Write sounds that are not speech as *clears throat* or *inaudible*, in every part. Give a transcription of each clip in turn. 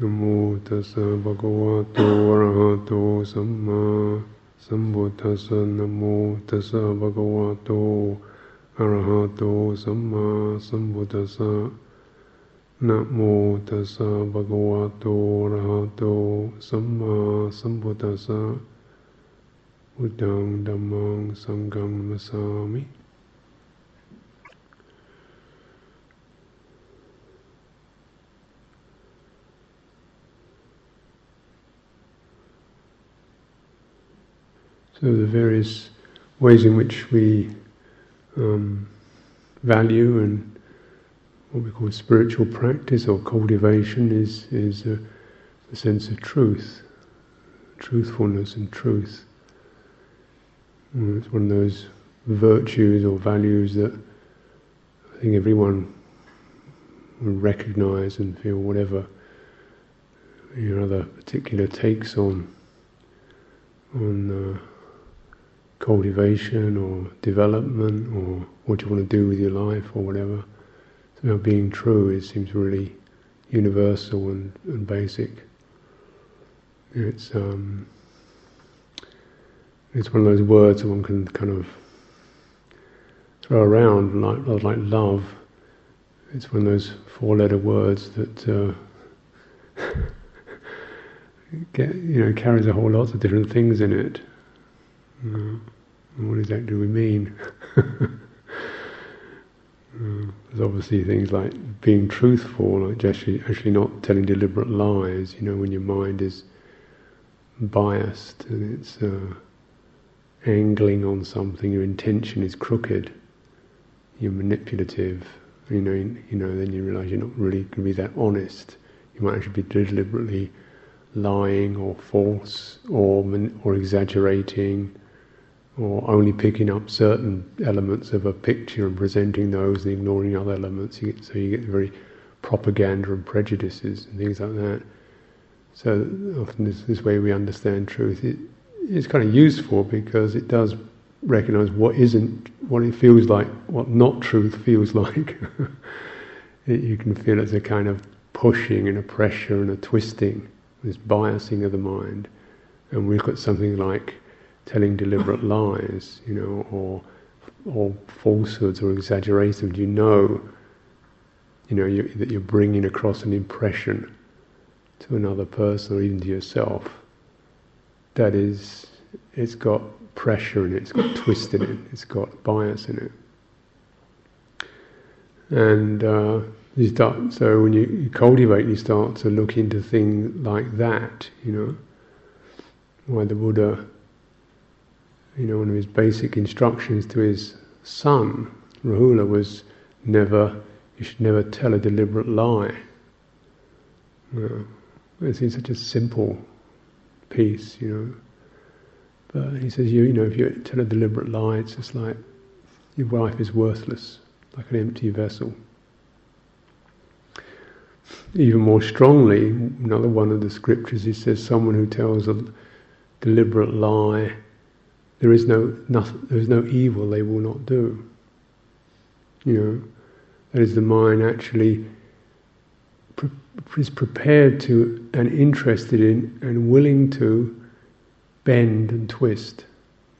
นะโมตัสสะภะคะวะโตอะระหะโตสัมมาสัมพุทธัสสะนะโมตัสสะภะคะวะโตอะระหะโตสัมมาสัมพุทธัสสะนะโมตัสสะภะคะวะโตอะระหะโตสัมมาสัมพุทธัสสะพุทธังธัมมังสังฆังนัมัสสามิ So the various ways in which we um, value and what we call spiritual practice or cultivation is is a, a sense of truth, truthfulness and truth. And it's one of those virtues or values that I think everyone will recognize and feel whatever your other particular takes on on. Uh, cultivation or development or what you want to do with your life or whatever. So being true it seems really universal and, and basic. It's um, it's one of those words that one can kind of throw around like like love. It's one of those four-letter words that uh, *laughs* get, you know carries a whole lot of different things in it. Uh, what exactly do we mean? uh, *laughs* there's obviously things like being truthful, like actually, actually not telling deliberate lies. You know, when your mind is biased and it's uh, angling on something, your intention is crooked, you're manipulative. You know, you know. Then you realise you're not really going to be that honest. You might actually be deliberately lying or false or or exaggerating or only picking up certain elements of a picture and presenting those and ignoring other elements. You get, so you get very propaganda and prejudices and things like that. So often this, this way we understand truth. It, it's kind of useful because it does recognize what isn't, what it feels like, what not truth feels *laughs* like. it, you can feel it's a kind of pushing and a pressure and a twisting, this biasing of the mind. And we look at something like telling deliberate *laughs* lies, you know, or or falsehoods or exaggerations, you know, you know you, that you're bringing across an impression to another person or even to yourself that is, it's got pressure in it, it's got *coughs* twist in it, it's got bias in it. And uh, you start, so when you, you cultivate, you start to look into things like that, you know. Why the Buddha you know, one of his basic instructions to his son, Rahula, was never, you should never tell a deliberate lie. You know, it seems such a simple piece, you know. But he says, you, you know, if you tell a deliberate lie, it's just like your life is worthless, like an empty vessel. Even more strongly, another one of the scriptures, he says, someone who tells a deliberate lie there is no nothing, there is no evil they will not do. You know, that is the mind actually pre- is prepared to and interested in and willing to bend and twist,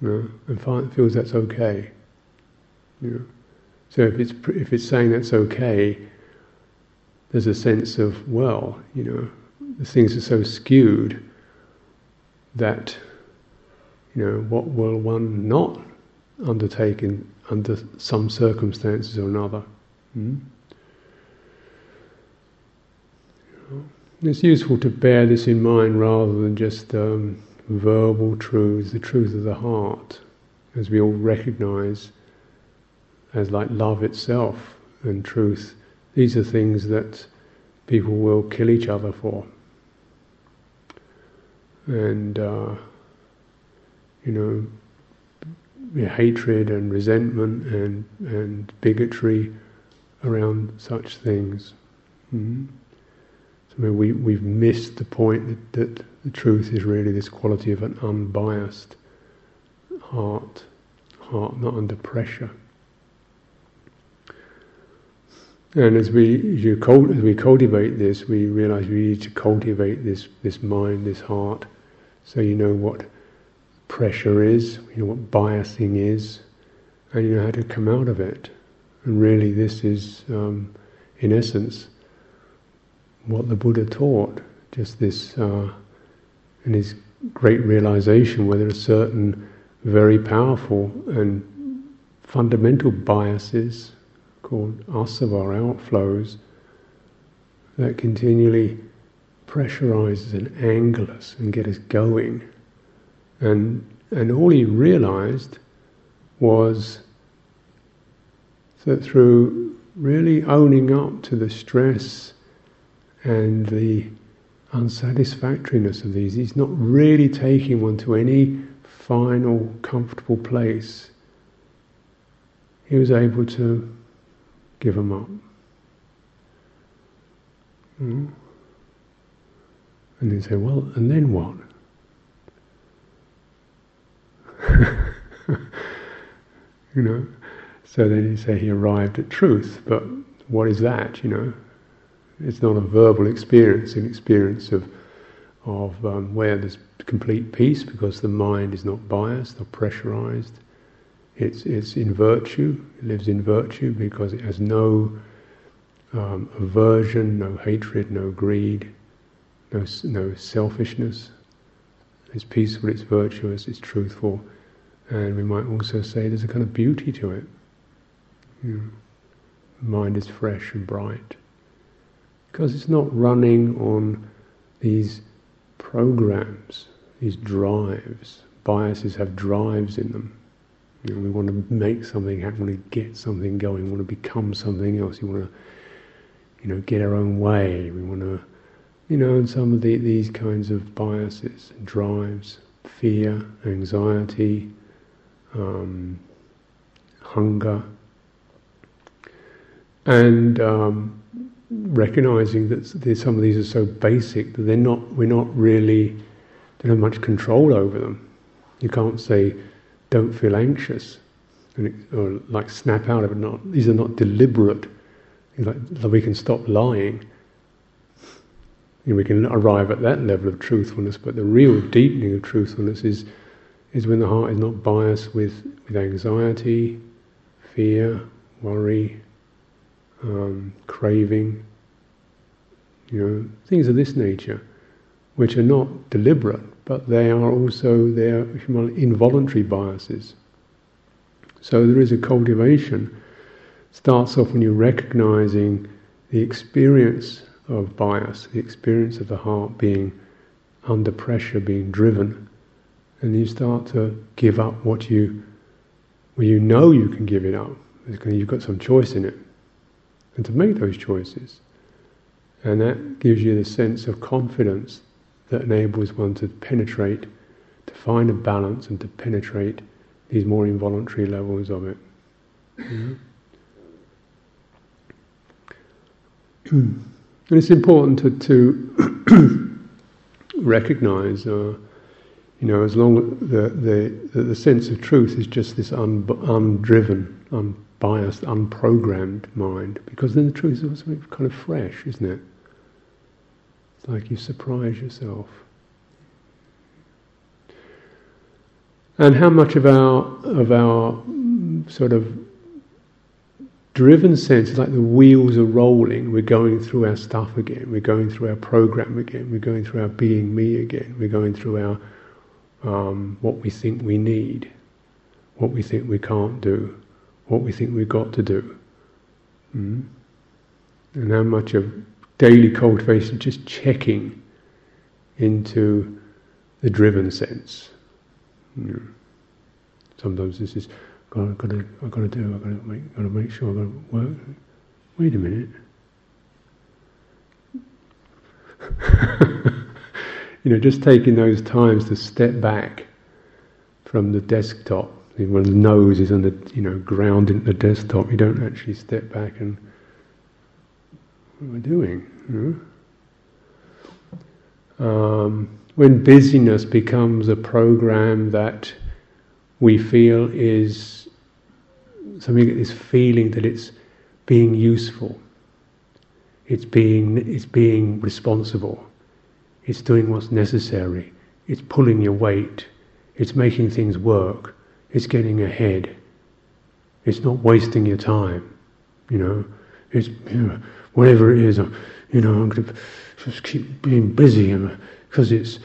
you know, and find, feels that's okay. You know. So if it's if it's saying that's okay, there's a sense of well, you know, the things are so skewed that you know, what will one not undertake in, under some circumstances or another? Hmm? It's useful to bear this in mind rather than just um, verbal truths, the truth of the heart, as we all recognize as like love itself and truth. These are things that people will kill each other for. And uh, you know, hatred and resentment and, and bigotry around such things. Mm-hmm. So we, we've missed the point that, that the truth is really this quality of an unbiased heart, heart not under pressure. And as we as, you, as we cultivate this, we realize we need to cultivate this this mind, this heart, so you know what pressure is, you know what biasing is, and you know how to come out of it. And really, this is, um, in essence, what the Buddha taught. Just this, uh, and his great realization where there are certain very powerful and fundamental biases called asava, outflows, that continually pressurize us and angle us and get us going. And, and all he realized was that through really owning up to the stress and the unsatisfactoriness of these, he's not really taking one to any final, comfortable place. He was able to give them up. Mm. And then say, well, and then what? *laughs* you know? So then you say he arrived at truth, but what is that, you know? It's not a verbal experience, an experience of, of um, where there's complete peace because the mind is not biased or pressurized. It's, it's in virtue, it lives in virtue because it has no um, aversion, no hatred, no greed, no, no selfishness. It's peaceful, it's virtuous, it's truthful, and we might also say there's a kind of beauty to it. You know, mind is fresh and bright because it's not running on these programs, these drives. Biases have drives in them. You know, we want to make something happen, we want to get something going, we want to become something else. You want to, you know, get our own way. We want to you know, and some of the, these kinds of biases, drives, fear, anxiety, um, hunger, and um, recognizing that some of these are so basic that they're not, we're not really, don't have much control over them. You can't say, don't feel anxious, it, or like snap out of it. Not these are not deliberate. Like, we can stop lying you know, we can arrive at that level of truthfulness, but the real deepening of truthfulness is is when the heart is not biased with, with anxiety, fear, worry, um, craving, you know, things of this nature, which are not deliberate, but they are also their involuntary biases. So there is a cultivation. Starts off when you're recognizing the experience of bias, the experience of the heart being under pressure, being driven, and you start to give up what you, well, you know you can give it up. You've got some choice in it, and to make those choices, and that gives you the sense of confidence that enables one to penetrate, to find a balance, and to penetrate these more involuntary levels of it. Mm-hmm. *clears throat* And it's important to, to *clears throat* recognize, uh, you know, as long as the, the, the sense of truth is just this un, undriven, unbiased, unprogrammed mind, because then the truth is also kind of fresh, isn't it? It's like you surprise yourself. And how much of our of our mm, sort of driven sense is like the wheels are rolling. We're going through our stuff again. We're going through our program again. We're going through our being me again. We're going through our um, what we think we need, what we think we can't do, what we think we've got to do. Mm? And how much of daily cultivation just checking into the driven sense. Mm. Sometimes this is I've got to, I've got to do, I've got to make, got to make sure I've got to work. Wait a minute. *laughs* you know, just taking those times to step back from the desktop. One's nose is on the, you know, ground in the desktop. You don't actually step back and what am I doing? Um, when busyness becomes a program that we feel is so we get this feeling that it's being useful. It's being, it's being responsible. It's doing what's necessary. It's pulling your weight. It's making things work. It's getting ahead. It's not wasting your time. You know, it's you know, whatever it is. You know, I'm going to just keep being busy because it's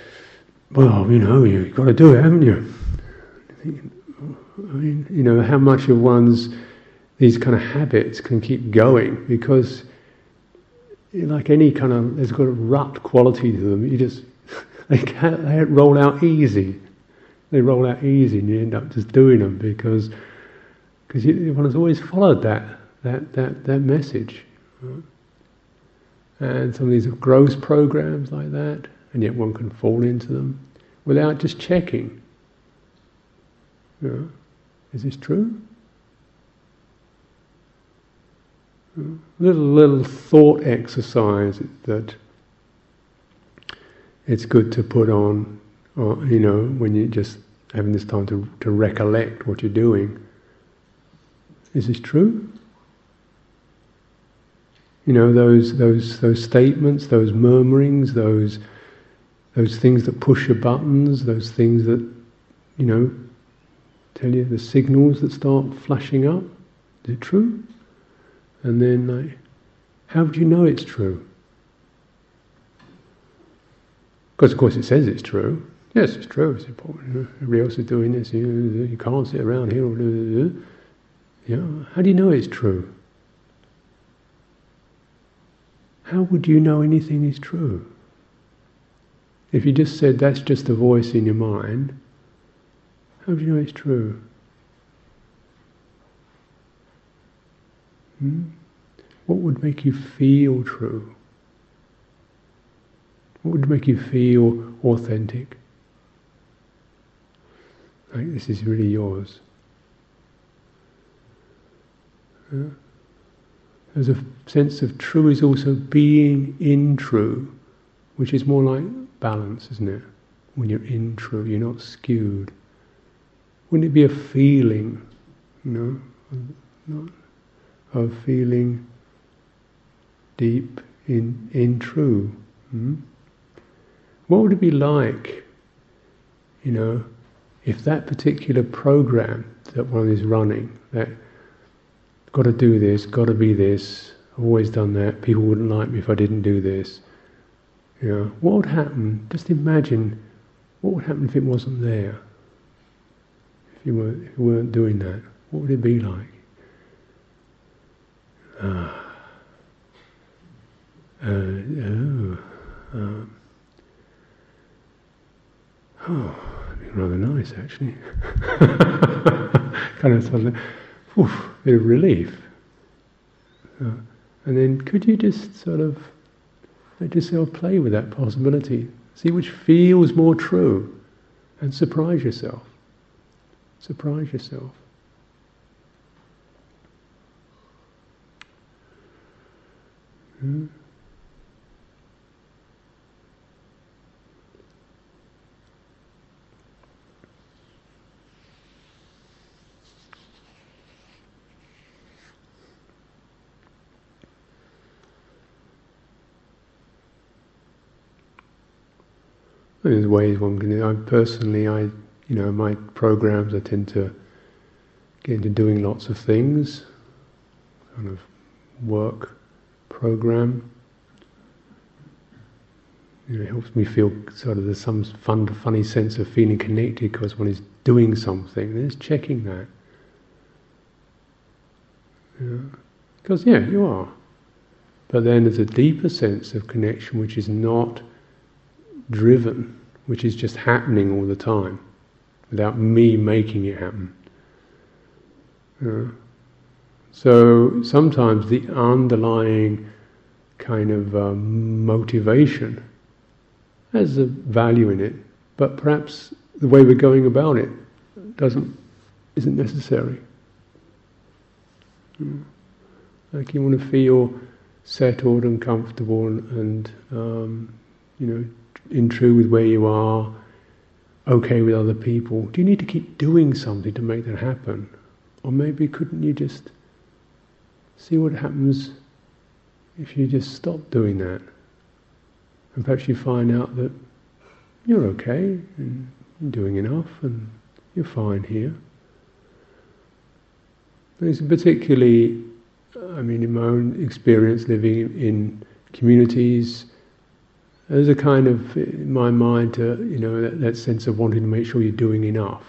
well, you know, you've got to do it, haven't you? I mean, you know, how much of one's these kind of habits can keep going because, like any kind of, there's got a rut quality to them. You just *laughs* they can't they roll out easy. They roll out easy, and you end up just doing them because because one has always followed that that that that message. And some of these are gross programs like that, and yet one can fall into them without just checking. Is this true? Little little thought exercise that it's good to put on, or, uh, you know, when you're just having this time to, to recollect what you're doing. Is this true? You know, those, those, those statements, those murmurings, those, those things that push your buttons, those things that, you know, tell you the signals that start flashing up. Is it true? And then, like, how would you know it's true? Because, of course, it says it's true. Yes, it's true. It's important. Everybody else is doing this. You, can't sit around here. Yeah. How do you know it's true? How would you know anything is true? If you just said that's just a voice in your mind, how would you know it's true? Hmm? What would make you feel true? What would make you feel authentic? Like this is really yours. Yeah? There's a sense of true is also being in true, which is more like balance, isn't it? When you're in true, you're not skewed. Wouldn't it be a feeling, know, not of feeling deep in in true? Hmm? What would it be like, you know, if that particular program that one is running, that got to do this, got to be this, I've always done that, people wouldn't like me if I didn't do this. You know, what would happen? Just imagine what would happen if it wasn't there? If you weren't, if you weren't doing that, what would it be like? Uh, oh. Oh, be rather nice actually. *laughs* kind of of, oof, bit of relief. Uh, and then could you just sort of let yourself play with that possibility? See which feels more true and surprise yourself. Surprise yourself. Hmm? There's ways one can do. I personally, I you know, my programs, I tend to get into doing lots of things, kind of work program. You know, it helps me feel sort of there's some fun, funny sense of feeling connected because one is doing something. There's checking that. Because yeah, you are. But then there's a deeper sense of connection which is not driven, which is just happening all the time, without me making it happen. So sometimes the underlying kind of um, motivation has a value in it, but perhaps the way we're going about it doesn't isn't necessary. Hmm. Like you want to feel settled and comfortable and, um, you know in true with where you are, okay with other people? Do you need to keep doing something to make that happen? Or maybe couldn't you just see what happens if you just stop doing that, and perhaps you find out that you're okay, and doing enough, and you're fine here. It's particularly, I mean, in my own experience living in communities, there's a kind of, in my mind, uh, you know, that, that, sense of wanting to make sure you're doing enough.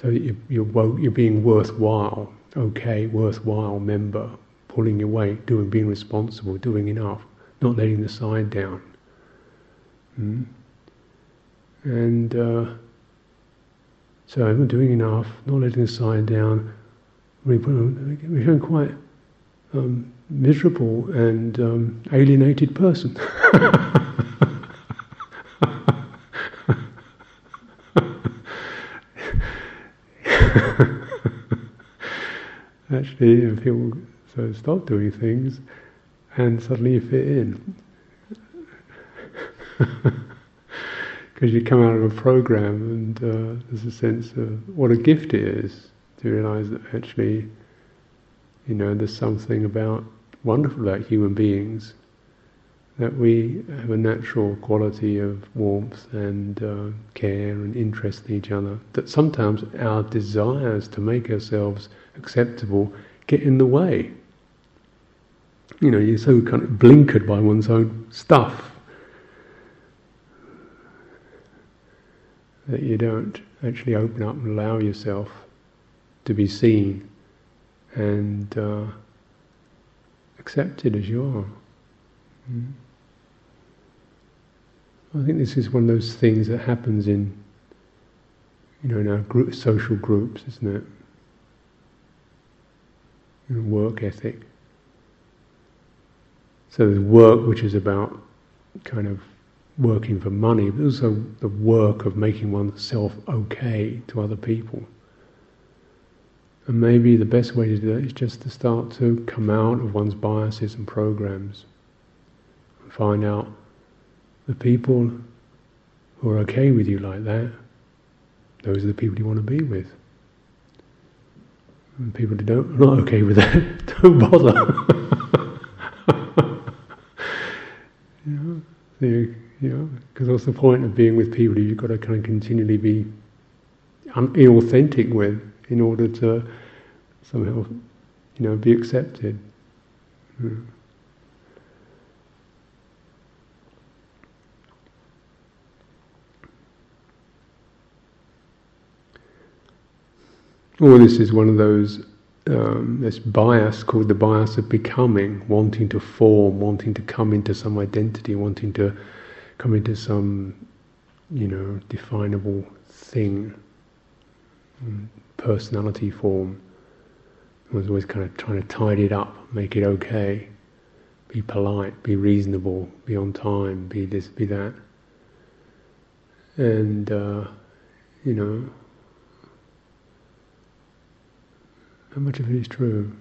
So that you're, you're, you're being worthwhile, okay, worthwhile member, pulling your weight, doing, being responsible, doing enough, not letting the side down. Mm? And uh, so doing enough, not letting the side down. We become quite um, miserable and um, alienated person. *laughs* Actually, people so stop doing things, and suddenly you fit in. *laughs* Because you come out of a program, and uh, there's a sense of what a gift it is to realize that actually, you know, there's something about wonderful about human beings that we have a natural quality of warmth and uh, care and interest in each other. That sometimes our desires to make ourselves acceptable get in the way you know, you're so kind of blinkered by one's own stuff that you don't actually open up and allow yourself to be seen and uh, accepted as you are. Mm. I think this is one of those things that happens in, you know, in our group, social groups, isn't it? Work ethic. So there's work which is about kind of working for money, but also the work of making oneself okay to other people. And maybe the best way to do that is just to start to come out of one's biases and programs and find out the people who are okay with you like that, those are the people you want to be with. And people who don't, not okay with that, *laughs* don't bother. you know, because what's the point of being with people who you've got to kind of continually be inauthentic with in order to somehow, you know, be accepted. Or this is one of those um, this bias called the bias of becoming, wanting to form, wanting to come into some identity, wanting to come into some, you know, definable thing, mm, personality form. I was always kind of trying to tidy it up, make it okay, be polite, be reasonable, be on time, be this, be that. And, uh, you know, How much of it is true?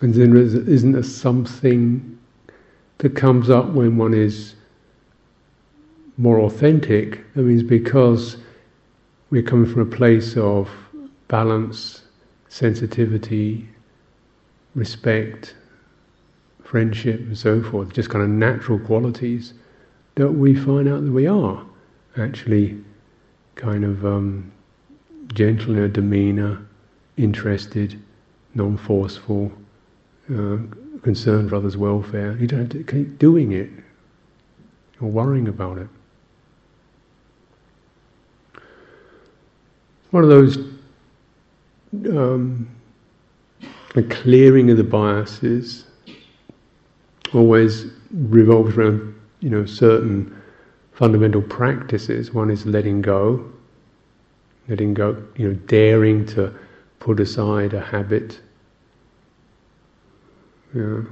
And then isn't there something that comes up when one is more authentic? That means because we're coming from a place of balance, sensitivity, respect, friendship, and so forth, just kind of natural qualities that we find out that we are actually kind of um, gentle in our demeanour, interested, non-forceful, uh, concerned for others' welfare. You don't have to keep doing it or worrying about it. One of those um, the clearing of the biases always revolves around you know, certain fundamental practices. One is letting go, letting go, you know, daring to put aside a habit, you know,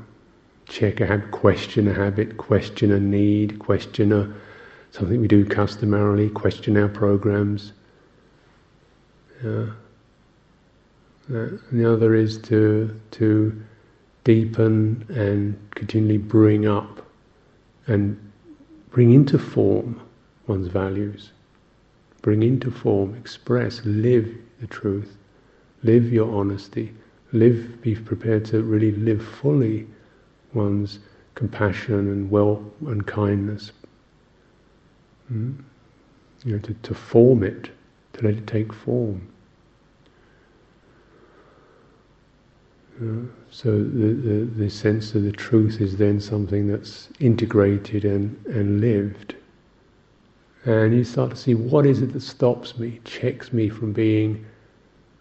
check a habit, question a habit, question a need, question a something we do customarily, question our programs. Yeah. Uh, and the other is to to deepen and continually bring up and bring into form one's values, bring into form, express, live the truth, live your honesty, live, be prepared to really live fully one's compassion and well and kindness. Mm? You know, to, to form it, to let it take form. So the, the, the sense of the truth is then something that's integrated and, and lived. And you start to see what is it that stops me, checks me from being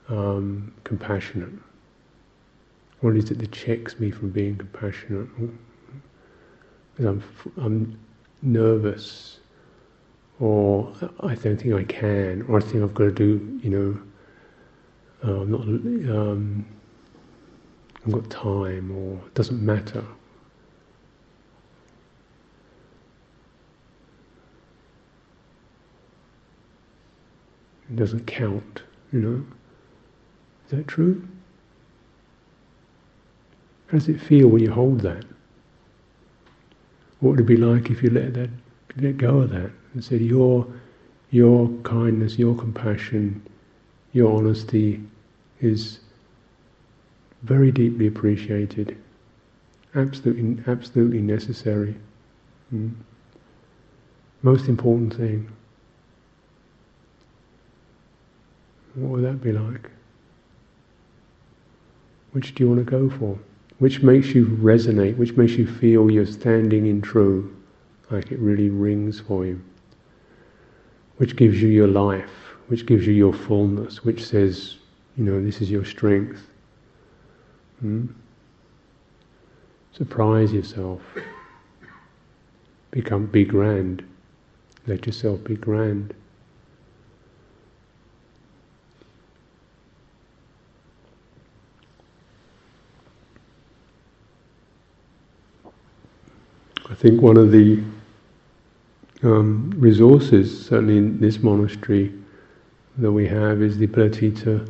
um, compassionate. What is it that checks me from being compassionate? I'm, I'm nervous, or I don't think I can, or I think I've got to do, you know, uh, I'm not. Um, I've got time, or it doesn't matter. It doesn't count, you know. Is that true? How does it feel when you hold that? What would it be like if you let that let go of that and said your your kindness, your compassion, your honesty is very deeply appreciated, absolutely absolutely necessary. Mm. Most important thing. What would that be like? Which do you want to go for? Which makes you resonate? Which makes you feel you're standing in true, like it really rings for you? Which gives you your life? Which gives you your fullness? Which says, you know, this is your strength? Hmm? Surprise yourself. Become be grand. Let yourself be grand. I think one of the um, resources, certainly in this monastery, that we have is the ability to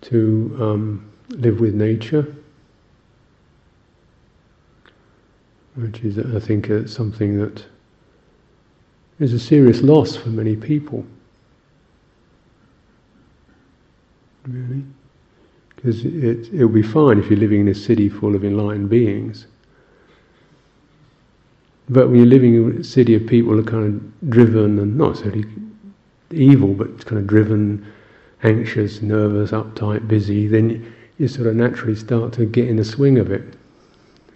to um, live with nature, which is, I think, uh, something that is a serious loss for many people. Really? Because it, it'll be fine if you're living in a city full of enlightened beings. But when you're living in a city of people who are kind of driven and not necessarily evil, but kind of driven, anxious, nervous, uptight, busy, then you sort of naturally start to get in the swing of it.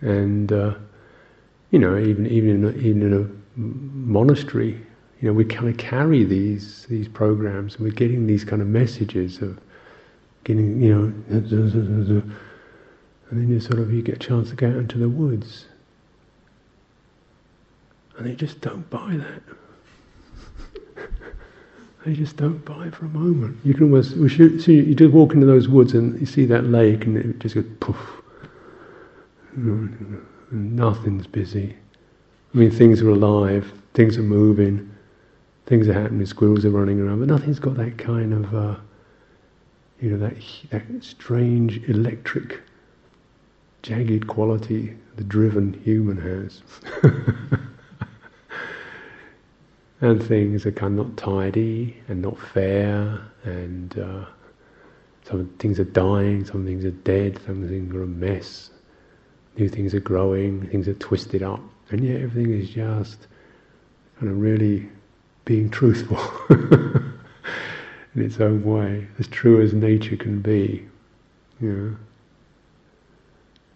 And, uh, you know, even, even, in a, even in a monastery, you know, we kind of carry these, these programs we're getting these kind of messages of getting, you know, and then you sort of, you get a chance to go out into the woods. And they just don't buy that. They just don't buy for a moment. You can almost, we should, see, you just walk into those woods and you see that lake and it just goes poof. And nothing's busy. I mean, things are alive, things are moving, things are happening, squirrels are running around, but nothing's got that kind of, uh, you know, that, that strange electric, jagged quality the driven human has. *laughs* and things are kind of not tidy and not fair, and uh, some things are dying, some things are dead, some things are a mess, new things are growing, things are twisted up, and yet everything is just kind of really being truthful *laughs* in its own way, as true as nature can be, you know.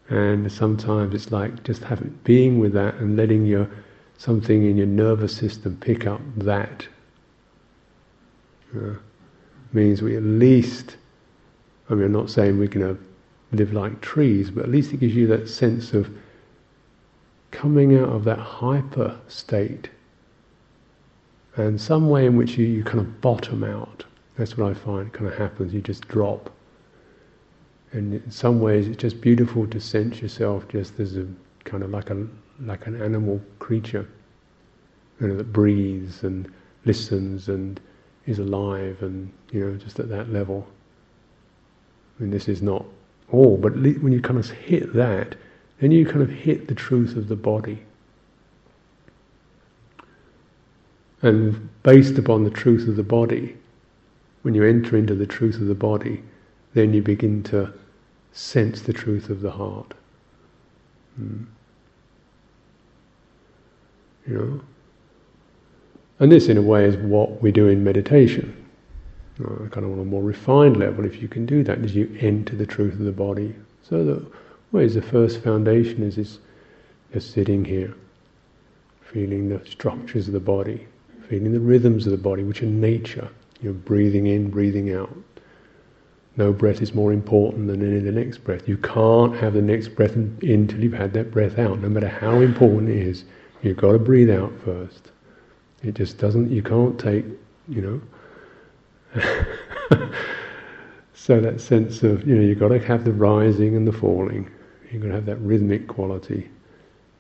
And sometimes it's like just having being with that and letting your something in your nervous system pick up that. Means we at least, I mean, I'm not saying we're going to live like trees, but at least it gives you that sense of coming out of that hyper state and some way in which you, you kind of bottom out. That's what I find kind of happens, you just drop. And in some ways it's just beautiful to sense yourself just as a kind of like a like an animal creature, you know, that breathes and listens and is alive, and you know, just at that level. I mean, this is not all, but when you kind of hit that, then you kind of hit the truth of the body. And based upon the truth of the body, when you enter into the truth of the body, then you begin to sense the truth of the heart. Hmm. You know? And this, in a way, is what we do in meditation. Uh, kind of on a more refined level, if you can do that, as you enter the truth of the body. So the ways the first foundation is this just sitting here, feeling the structures of the body, feeling the rhythms of the body, which are nature. You're breathing in, breathing out. No breath is more important than any of the next breath. You can't have the next breath in until you've had that breath out, no matter how important it is. You've got to breathe out first. It just doesn't, you can't take, you know. *laughs* so that sense of, you know, you've got to have the rising and the falling. You've got to have that rhythmic quality.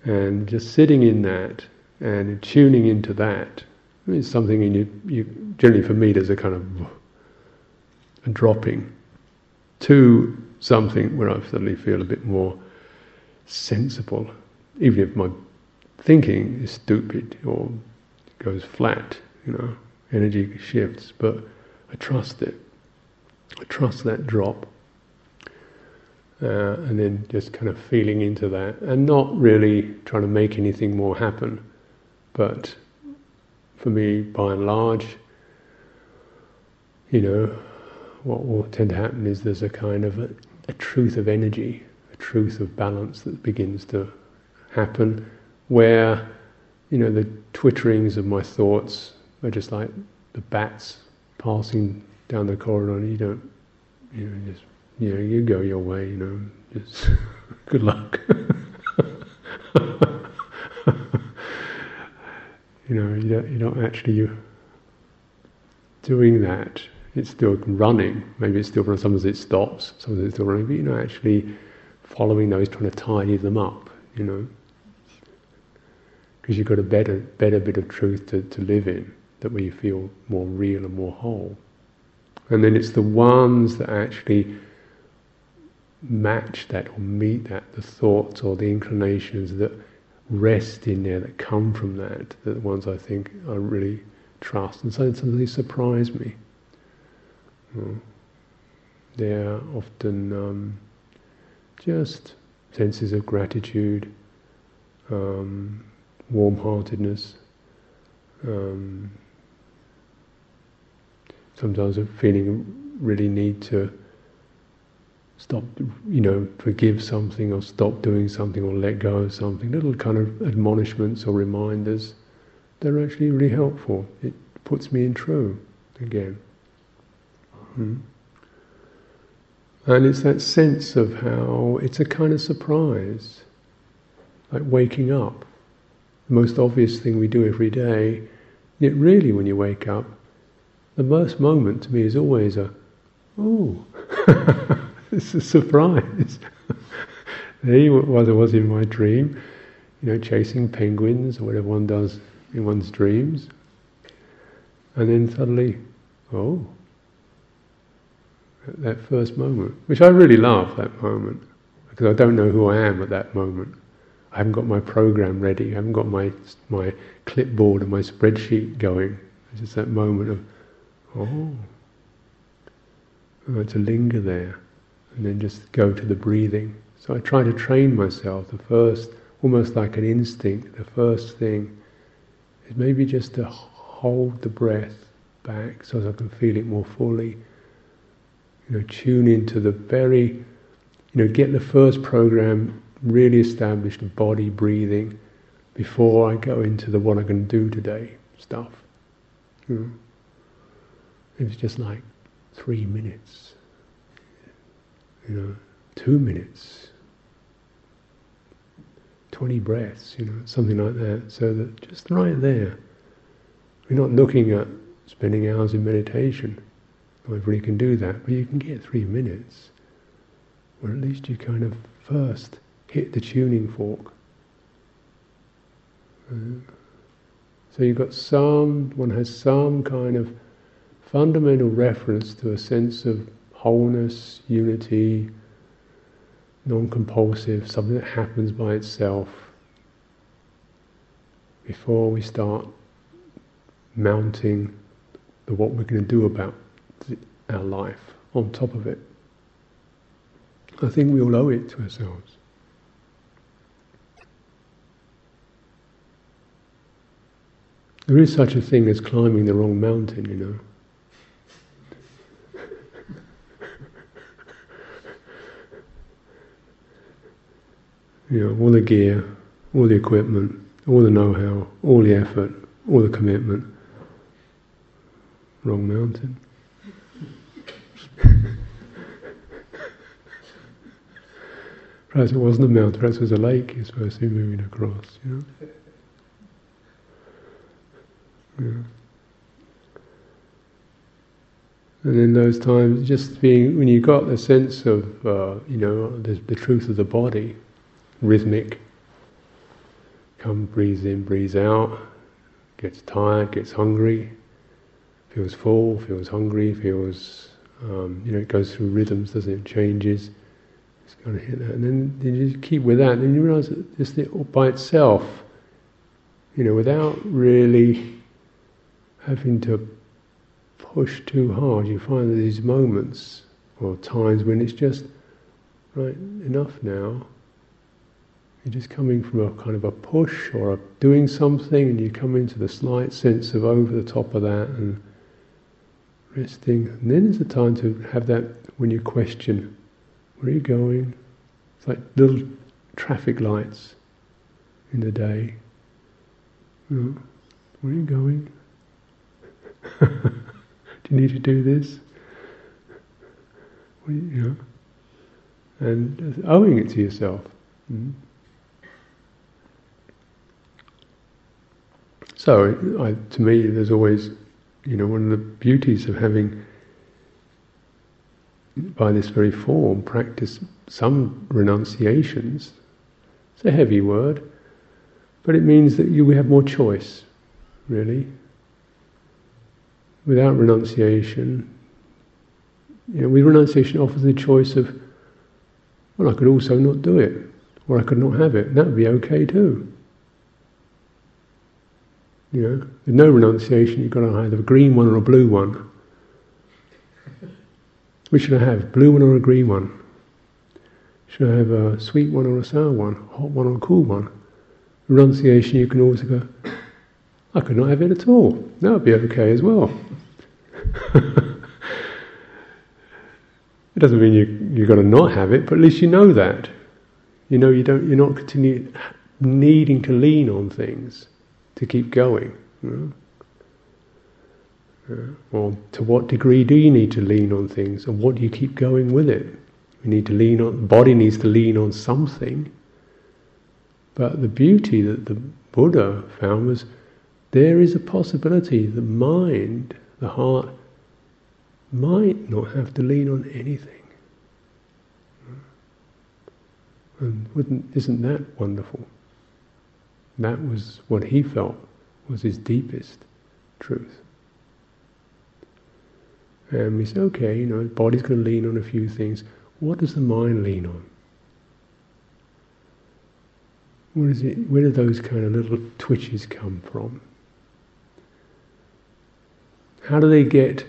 And just sitting in that and tuning into that is something in you, you generally for me there's a kind of a dropping to something where I suddenly feel a bit more sensible, even if my thinking is stupid or goes flat, you know, energy shifts, but I trust it. I trust that drop. Uh, and then just kind of feeling into that and not really trying to make anything more happen. But for me, by and large, you know, what will tend to happen is there's a kind of a, a truth of energy, a truth of balance that begins to happen where, you know, the twitterings of my thoughts are just like the bats passing down the corridor and you don't, you know, just, you know, you go your way, you know, just *laughs* good luck. *laughs* you know, you don't, you don't actually you doing that it's still running. Maybe it's still running. Sometimes it stops. Sometimes it's still running. But you know, actually following those, trying to tidy them up. You know, because you've got a better, better bit of truth to, to live in that where you feel more real and more whole. And then it's the ones that actually match that or meet that, the thoughts or the inclinations that rest in there, that come from that, that the ones I think I really trust. And so suddenly surprise me. Mm. They are often um, just senses of gratitude, um, warm-heartedness, um, sometimes a feeling really need to stop, you know, forgive something or stop doing something or let go of something. Little kind of admonishments or reminders. They're actually really helpful. It puts me in true again. Hmm? And it's that sense of how it's a kind of surprise, like waking up. The most obvious thing we do every day, yet really when you wake up, the first moment to me is always a, oh, it's *laughs* a surprise. *laughs* there was I was in my dream, you know, chasing penguins or whatever one does in one's dreams. And then suddenly, oh, that first moment, which I really love that moment because I don't know who I am at that moment. I haven't got my program ready. I haven't got my my clipboard and my spreadsheet going. It's just that moment of, oh, oh to linger there, and then just go to the breathing. So I try to train myself. The first, almost like an instinct, the first thing is maybe just to hold the breath back so that I can feel it more fully you know, tune into the very, you know, get the first program really established body breathing before I go into the what I can do today stuff. Hmm. Know. It's just like three minutes, you know, two minutes, 20 breaths, you know, something like that. So that just right there, we're not looking at spending hours in meditation. Everybody can do that, but you can get three minutes or at least you kind of first hit the tuning fork. Uh, so you've got some, one has some kind of fundamental reference to a sense of wholeness, unity, non-compulsive, something that happens by itself before we start mounting the what we're going to do about our life on top of it. I think we all owe it to ourselves. There is such a thing as climbing the wrong mountain, you know. you know, all the gear, all the equipment, all the know-how, all the effort, all the commitment. Wrong mountain. perhaps it wasn't a mountain, perhaps it was a lake you're supposed to be moving across, you know. Yeah. And in those times, just being, when you got the sense of, uh, you know, the, the truth of the body, rhythmic, come, breathes in, breathes out, gets tired, gets hungry, feels full, feels hungry, feels, um, you know, it goes through rhythms, doesn't it? Changes. It's going to hit that. And then you just keep with that, and you realize that just it, by itself, you know, without really having to push too hard, you find that these moments or times when it's just, right, enough now. You're just coming from a kind of a push or a doing something, and you come into the slight sense of over the top of that and resting. And then is the time to have that when you question, where are you going? It's like little traffic lights in the day. Where are you going? *laughs* do you need to do this? Well, you know, and owing it to yourself. Mm-hmm. So, I, to me, there's always, you know, one of the beauties of having, by this very form, practice some renunciations. It's a heavy word, but it means that you we have more choice, really. Without renunciation, you know, with renunciation offers the choice of, well, I could also not do it, or I could not have it. That would be okay too. You know, with no renunciation, you've got to either a green one or a blue one. Which should I have? Blue one or a green one? Should I have a sweet one or a sour one? Hot one or a cool one? Renunciation, you can also go, I could not have it at all. That would be okay as well. it doesn't mean you you've got to not have it, but at least you know that. You know you don't you're not continue needing to lean on things to keep going. You know? or to what degree do you need to lean on things, and what do you keep going with it? You need to lean on the body needs to lean on something. But the beauty that the Buddha found was there is a possibility the mind, the heart, might not have to lean on anything. And wouldn't, isn't that wonderful? That was what he felt was his deepest truth. And we say, okay, you know, the body's going to lean on a few things. What does the mind lean on? It, where do those kind of little twitches come from? How do they get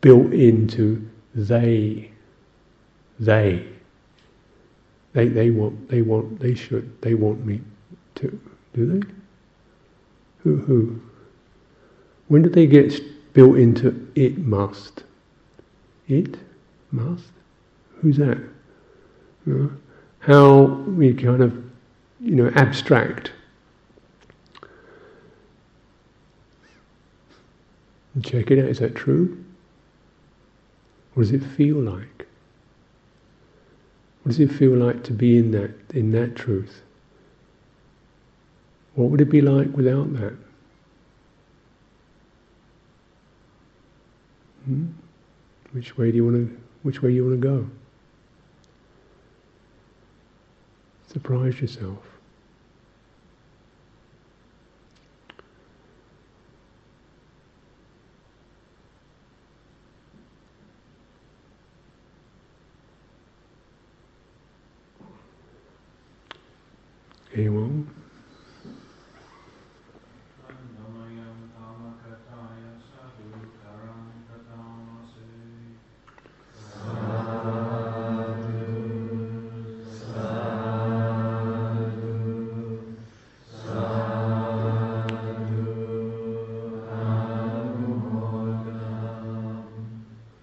built into they? They. They, they want, they want, they should, they want me to, do they? Who, who? When did they get built into it must? It must? Who's that? How we kind of, you know, abstract. Check it out, is that true? What does it feel like? What does it feel like to be in that, in that truth? What would it be like without that? Hmm? Which way do you want to? Which way you want to go? Surprise yourself. Anyone?